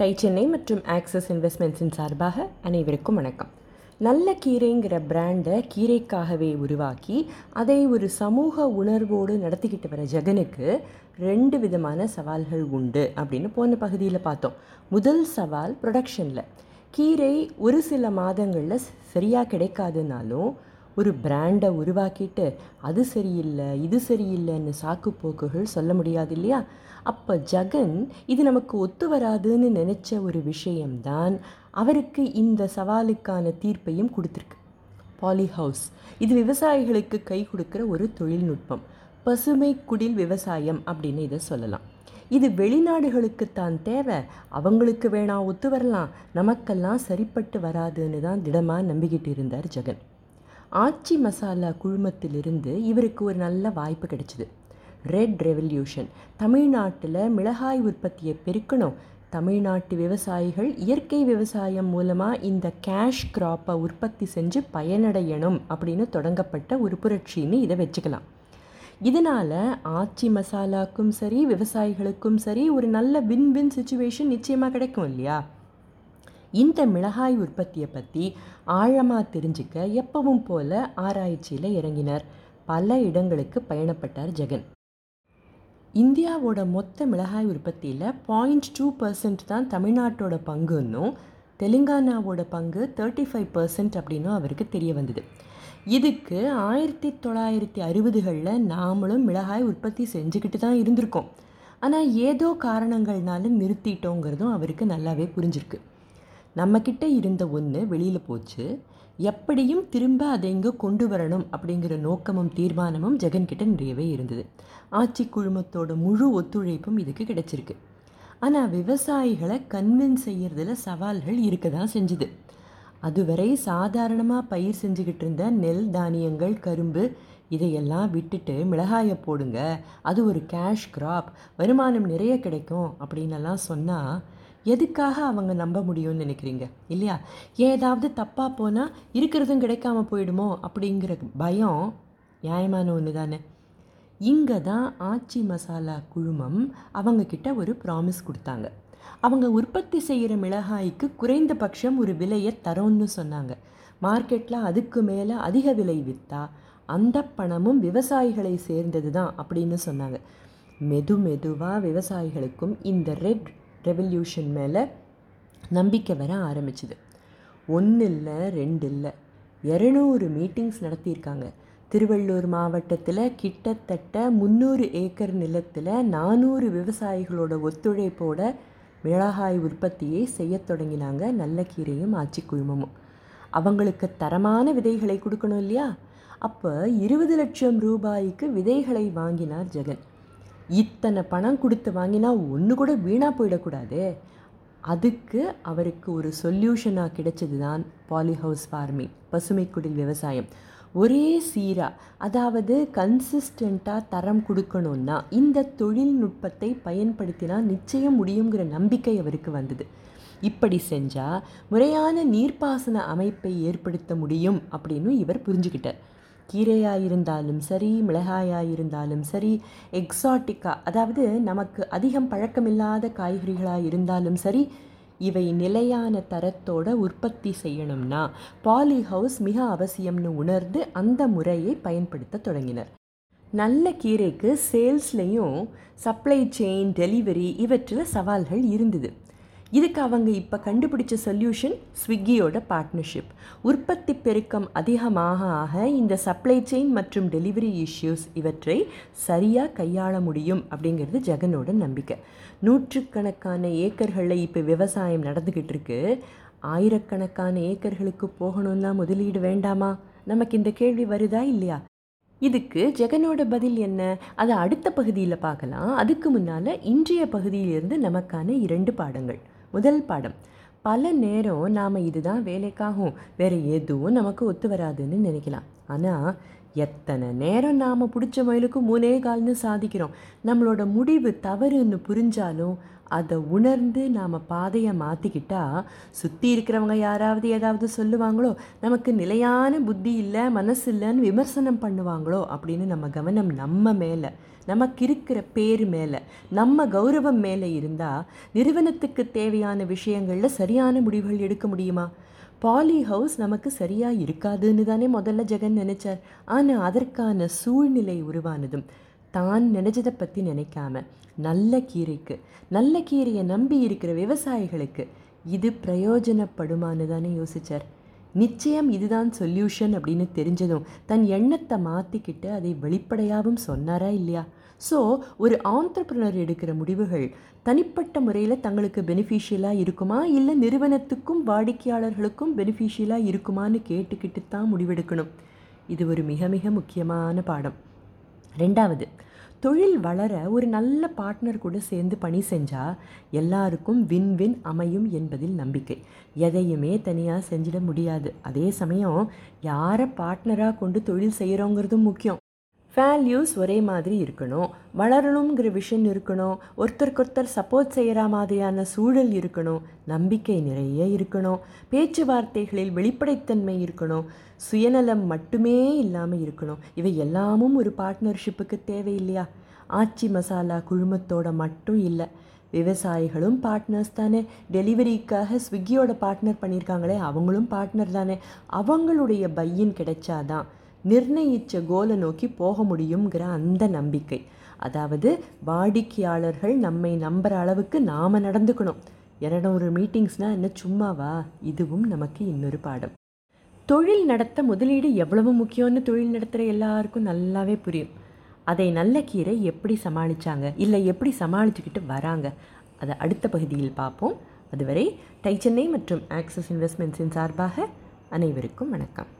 Tie Chennai மற்றும் access இன்வெஸ்ட்மெண்ட்ஸின் சார்பாக அனைவருக்கும் வணக்கம். நல்ல கீரைங்கிற பிராண்டை கீரைக்காகவே உருவாக்கி அதை ஒரு சமூக உணர்வோடு நடத்திக்கிட்டு வர ஜெகனுக்கு ரெண்டு விதமான சவால்கள் உண்டு அப்படின்னு போன பகுதியில் பார்த்தோம். முதல் சவால் ப்ரொடக்ஷனில் கீரை ஒரு சில மாதங்களில் சரியாக கிடைக்காதுனாலும் ஒரு பிராண்டை உருவாக்கிட்டு அது சரியில்லை இது சரியில்லைன்னு சாக்கு போக்குகள் சொல்ல முடியாது இல்லையா? அப்போ ஜெகன் இது நமக்கு ஒத்து வராதுன்னு நினச்ச ஒரு விஷயம்தான் அவருக்கு இந்த சவாலுக்கான தீர்ப்பையும் கொடுத்துருக்கு. பாலிஹவுஸ் இது விவசாயிகளுக்கு கை கொடுக்குற ஒரு தொழில்நுட்பம். பசுமை குடில் விவசாயம் அப்படின்னு இதை சொல்லலாம். இது வெளிநாடுகளுக்கு தான் தேவை. அவங்களுக்கு வேணா ஒத்து வரலாம். நமக்கெல்லாம் சரிப்பட்டு வராதுன்னு தான் திடமாக நம்பிக்கிட்டு இருந்தார் ஜெகன். ஆச்சி மசாலா குழுமத்திலிருந்து இவருக்கு ஒரு நல்ல வாய்ப்பு கிடைச்சிது. ரெட் ரெவல்யூஷன் தமிழ்நாட்டில் மிளகாய் உற்பத்தியை பெருக்கணும். தமிழ்நாட்டு விவசாயிகள் இயற்கை விவசாயம் மூலமாக இந்த கேஷ் கிராப்பை உற்பத்தி செஞ்சு பயனடையணும் அப்படின்னு தொடங்கப்பட்ட ஒரு புரட்சின்னு இதை வச்சுக்கலாம். இதனால் ஆச்சி மசாலாக்கும் சரி விவசாயிகளுக்கும் சரி ஒரு நல்ல வின் வின் சுச்சுவேஷன் நிச்சயமாக கிடைக்கும் இல்லையா? இந்த மிளகாய் உற்பத்தியை பற்றி ஆழமாக தெரிஞ்சுக்க எப்பவும் போல ஆராய்ச்சியில் இறங்கினார். பல இடங்களுக்கு பயணப்பட்டார் ஜெகன். இந்தியாவோட மொத்த மிளகாய் உற்பத்தியில் பாயிண்ட் டூ பர்சன்ட் தான் தமிழ்நாட்டோட பங்குன்னும் தெலுங்கானாவோட பங்கு தேர்ட்டி ஃபைவ் பர்சன்ட் அப்படின்னும் அவருக்கு தெரிய வந்தது. இதுக்கு ஆயிரத்தி தொள்ளாயிரத்தி அறுபதுகளில் நாமளும் மிளகாய் உற்பத்தி செஞ்சுக்கிட்டு தான் இருந்திருக்கோம். ஆனால் ஏதோ காரணங்கள்னால நிறுத்திட்டோங்கிறதும் அவருக்கு நல்லாவே புரிஞ்சிருக்கு. நம்மக்கிட்ட இருந்த ஒன்று வெளியில் போச்சு. எப்படியும் திரும்ப அதை இங்கே கொண்டு வரணும் அப்படிங்கிற நோக்கமும் தீர்மானமும் ஜெகன்கிட்ட நிறையவே இருந்தது. ஆட்சி குழுமத்தோட முழு ஒத்துழைப்பும் இதுக்கு கிடைச்சிருக்கு. ஆனால் விவசாயிகளை கன்வின்ஸ் செய்கிறதுல சவால்கள் இருக்க தான் செஞ்சுது. அதுவரை சாதாரணமாக பயிர் செஞ்சுக்கிட்டு இருந்த நெல் தானியங்கள் கரும்பு இதையெல்லாம் விட்டுட்டு மிளகாயை போடுங்க அது ஒரு கேஷ் கிராப் வருமானம் நிறைய கிடைக்கும் அப்படின்னெல்லாம் சொன்னால் எதுக்காக அவங்க நம்ப முடியும்னு நினைக்கிறீங்க? இல்லையா? ஏதாவது தப்பாக போனால் இருக்கிறதும் கிடைக்காம போயிடுமோ அப்படிங்கிற பயம் நியாயமான ஒன்று தானே இங்கே தான் ஆச்சி மசாலா குழுமம் அவங்கக்கிட்ட ஒரு ப்ராமிஸ் கொடுத்தாங்க. அவங்க உற்பத்தி செய்கிற மிளகாய்க்கு குறைந்தபட்சம் ஒரு விலையை தரோன்னு சொன்னாங்க. மார்க்கெட்டில் அதுக்கு மேலே அதிக விலை விற்றா அந்த பணமும் விவசாயிகளை சேர்ந்தது தான் அப்படின்னு சொன்னாங்க. மெது மெதுவாக விவசாயிகளுக்கும் இந்த ரெட் ரெவல்யூஷன் மேலே நம்பிக்கை வர ஆரம்பிச்சுது. ஒன்று இல்லை ரெண்டு இல்லை இரநூறு மீட்டிங்ஸ் நடத்தியிருக்காங்க. திருவள்ளூர் மாவட்டத்தில் கிட்டத்தட்ட முந்நூறு ஏக்கர் நிலத்தில் நானூறு விவசாயிகளோட ஒத்துழைப்போட மிளகாய் உற்பத்தியை செய்ய தொடங்கினாங்க நல்ல கீரையும் ஆச்சி குழுமமும் அவங்களுக்கு தரமான விதைகளை கொடுக்கணும் இல்லையா? அப்போ இருபது லட்சம் ரூபாய்க்கு விதைகளை வாங்கினார் ஜெகன். இத்தனை பணம் கொடுத்து வாங்கினா ஒன்று கூட வீணாக போயிடக்கூடாது. அதுக்கு அவருக்கு ஒரு சொல்யூஷனாக கிடைச்சது தான் பாலிஹவுஸ் ஃபார்மிங் பசுமை குடில் விவசாயம். ஒரே சீராக அதாவது கன்சிஸ்டண்ட்டாக தரம் கொடுக்கணுன்னா இந்த தொழில்நுட்பத்தை பயன்படுத்தினா நிச்சயம் முடியுங்கிற நம்பிக்கை அவருக்கு வந்தது. இப்படி செஞ்சால் முறையான நீர்ப்பாசன அமைப்பை ஏற்படுத்த முடியும் அப்படின்னு இவர் புரிஞ்சுக்கிட்டார். கீரையாக இருந்தாலும் சரி மிளகாயாக இருந்தாலும் சரி எக்ஸாட்டிக்கா அதாவது நமக்கு அதிகம் பழக்கமில்லாத காய்கறிகளாக இருந்தாலும் சரி இவை நிலையான தரத்தோட உற்பத்தி செய்யணும்னா பாலி ஹவுஸ் மிக அவசியம்னு உணர்ந்து அந்த முறையை பயன்படுத்த தொடங்கினர். நல்ல கீரைக்கு சேல்ஸ்லேயும் சப்ளை செயின் டெலிவரி இவற்றில் சவால்கள் இருந்தது. இதுக்கு அவங்க இப்போ கண்டுபிடிச்ச சொல்யூஷன் ஸ்விக்கியோட பார்ட்னர்ஷிப் உற்பத்தி பெருக்கம் அதிகமாக ஆக இந்த சப்ளை செயின் மற்றும் டெலிவரி இஷ்யூஸ் இவற்றை சரியாக கையாள முடியும் அப்படிங்கிறது ஜெகனோட நம்பிக்கை. நூற்றுக்கணக்கான ஏக்கர்களில் இப்போ விவசாயம் நடந்துக்கிட்டு இருக்கு. ஆயிரக்கணக்கான ஏக்கர்களுக்கு போகணும்னா முதலீடு வேண்டாமா? நமக்கு இந்த கேள்வி வருதா இல்லையா? இதுக்கு ஜெகனோட பதில் என்ன? அதை அடுத்த பகுதியில் பார்க்கலாம். அதுக்கு முன்னால் இன்றைய பகுதியிலிருந்து நமக்கான இரண்டு பாடங்கள். முதல் பாடம். பல நேரம் நாம் இதுதான் வேலைக்காகும். வேறு எதுவும் நமக்கு ஒத்து வராதுன்னு நினைக்கலாம். ஆனால் எத்தனை நேரம் நாம் பிடிச்ச மயிலுக்கு மூணே கால்னு சாதிக்கிறோம். நம்மளோட முடிவு தவறுன்னு புரிஞ்சாலும் அதை உணர்ந்து நாம் பாதையை மாற்றிக்கிட்டா சுற்றி இருக்கிறவங்க யாராவது ஏதாவது சொல்லுவாங்களோ நமக்கு நிலையான புத்தி இல்லை மனசு இல்லைன்னு விமர்சனம் பண்ணுவாங்களோ அப்படின்னு நம்ம கவனம் நம்ம மேலே. நமக்கு இருக்கிற பேர் மேலே நம்ம கௌரவம் மேலே இருந்தால் நிறுவனத்துக்கு தேவையான விஷயங்களில் சரியான முடிவுகள் எடுக்க முடியுமா? பாலி ஹவுஸ் நமக்கு சரியாக இருக்காதுன்னு தானே முதல்ல ஜெகன் நினைச்சார். ஆனால் அதற்கான சூழ்நிலை உருவானதும் தான் நினைச்சதை பற்றி நினைக்காம நல்ல கீரைக்கு நல்ல கீரையை நம்பி இருக்கிற விவசாயிகளுக்கு இது பிரயோஜனப்படுமான்னு தானே யோசிச்சார். நிச்சயம் இதுதான் சொல்யூஷன் அப்படின்னு தெரிஞ்சதும் தன் எண்ணத்தை மாற்றிக்கிட்டு அதை வெளிப்படையாகவும் சொன்னாரா இல்லையா? ஸோ ஒரு ஆண்டர்பிரினர் எடுக்கிற முடிவுகள் தனிப்பட்ட முறையில் தங்களுக்கு பெனிஃபிஷியலாக இருக்குமா? இல்லை நிறுவனத்துக்கும் வாடிக்கையாளர்களுக்கும் பெனிஃபிஷியலாக இருக்குமான்னு கேட்டுக்கிட்டு தான் முடிவெடுக்கணும். இது ஒரு மிக மிக முக்கியமான பாடம். ரெண்டாவது தொழில் வளர ஒரு நல்ல பார்ட்னர் கூட சேர்ந்து பணி செஞ்சால் எல்லாருக்கும் வின் வின் அமையும் என்பதில் நம்பிக்கை. எதையுமே தனியாக செஞ்சிட முடியாது. அதே சமயம் யாரை பார்ட்னராக கொண்டு தொழில் செய்கிறோங்கிறதும் முக்கியம். வேல்யூஸ் ஒரே மாதிரி இருக்கணும். வளரணுங்கிற விஷன் இருக்கணும். ஒருத்தருக்கொருத்தர் சப்போர்ட் செய்கிற மாதிரியான சூழல் இருக்கணும். நம்பிக்கை நிறைய இருக்கணும். பேச்சுவார்த்தைகளில் வெளிப்படைத்தன்மை இருக்கணும். சுயநலம் மட்டுமே இல்லாமல் இருக்கணும். இவை எல்லாமும் ஒரு பார்ட்னர்ஷிப்புக்கு தேவையில்லையா? ஆச்சி மசாலா குழுமத்தோட மட்டும் இல்லை. விவசாயிகளும் பார்ட்னர்ஸ் தானே. டெலிவரிக்காக ஸ்விக்கியோட பார்ட்னர் பண்ணியிருக்காங்களே அவங்களும் பார்ட்னர் தானே. அவங்களுடைய பையன் கிடைச்சாதான் நிர்ணயித்த கோலை நோக்கி போக முடியுங்கிற அந்த நம்பிக்கை. அதாவது வாடிக்கையாளர்கள் நம்மை நம்புகிற அளவுக்கு நாம் நடந்துக்கணும். இரநூறு மீட்டிங்ஸ்னால் என்ன சும்மாவா? இதுவும் நமக்கு இன்னொரு பாடம். தொழில் நடத்த முதலீடு எவ்வளவு முக்கியம்னு தொழில் நடத்துகிற எல்லாருக்கும் நல்லாவே புரியும். அதை நல்ல கீரை எப்படி சமாளித்தாங்க இல்லை எப்படி சமாளிச்சுக்கிட்டு வராங்க? அதை அடுத்த பகுதியில் பார்ப்போம். அதுவரை டை சென்னை மற்றும் ஆக்சிஸ் இன்வெஸ்ட்மெண்ட்ஸின் சார்பாக அனைவருக்கும் வணக்கம்.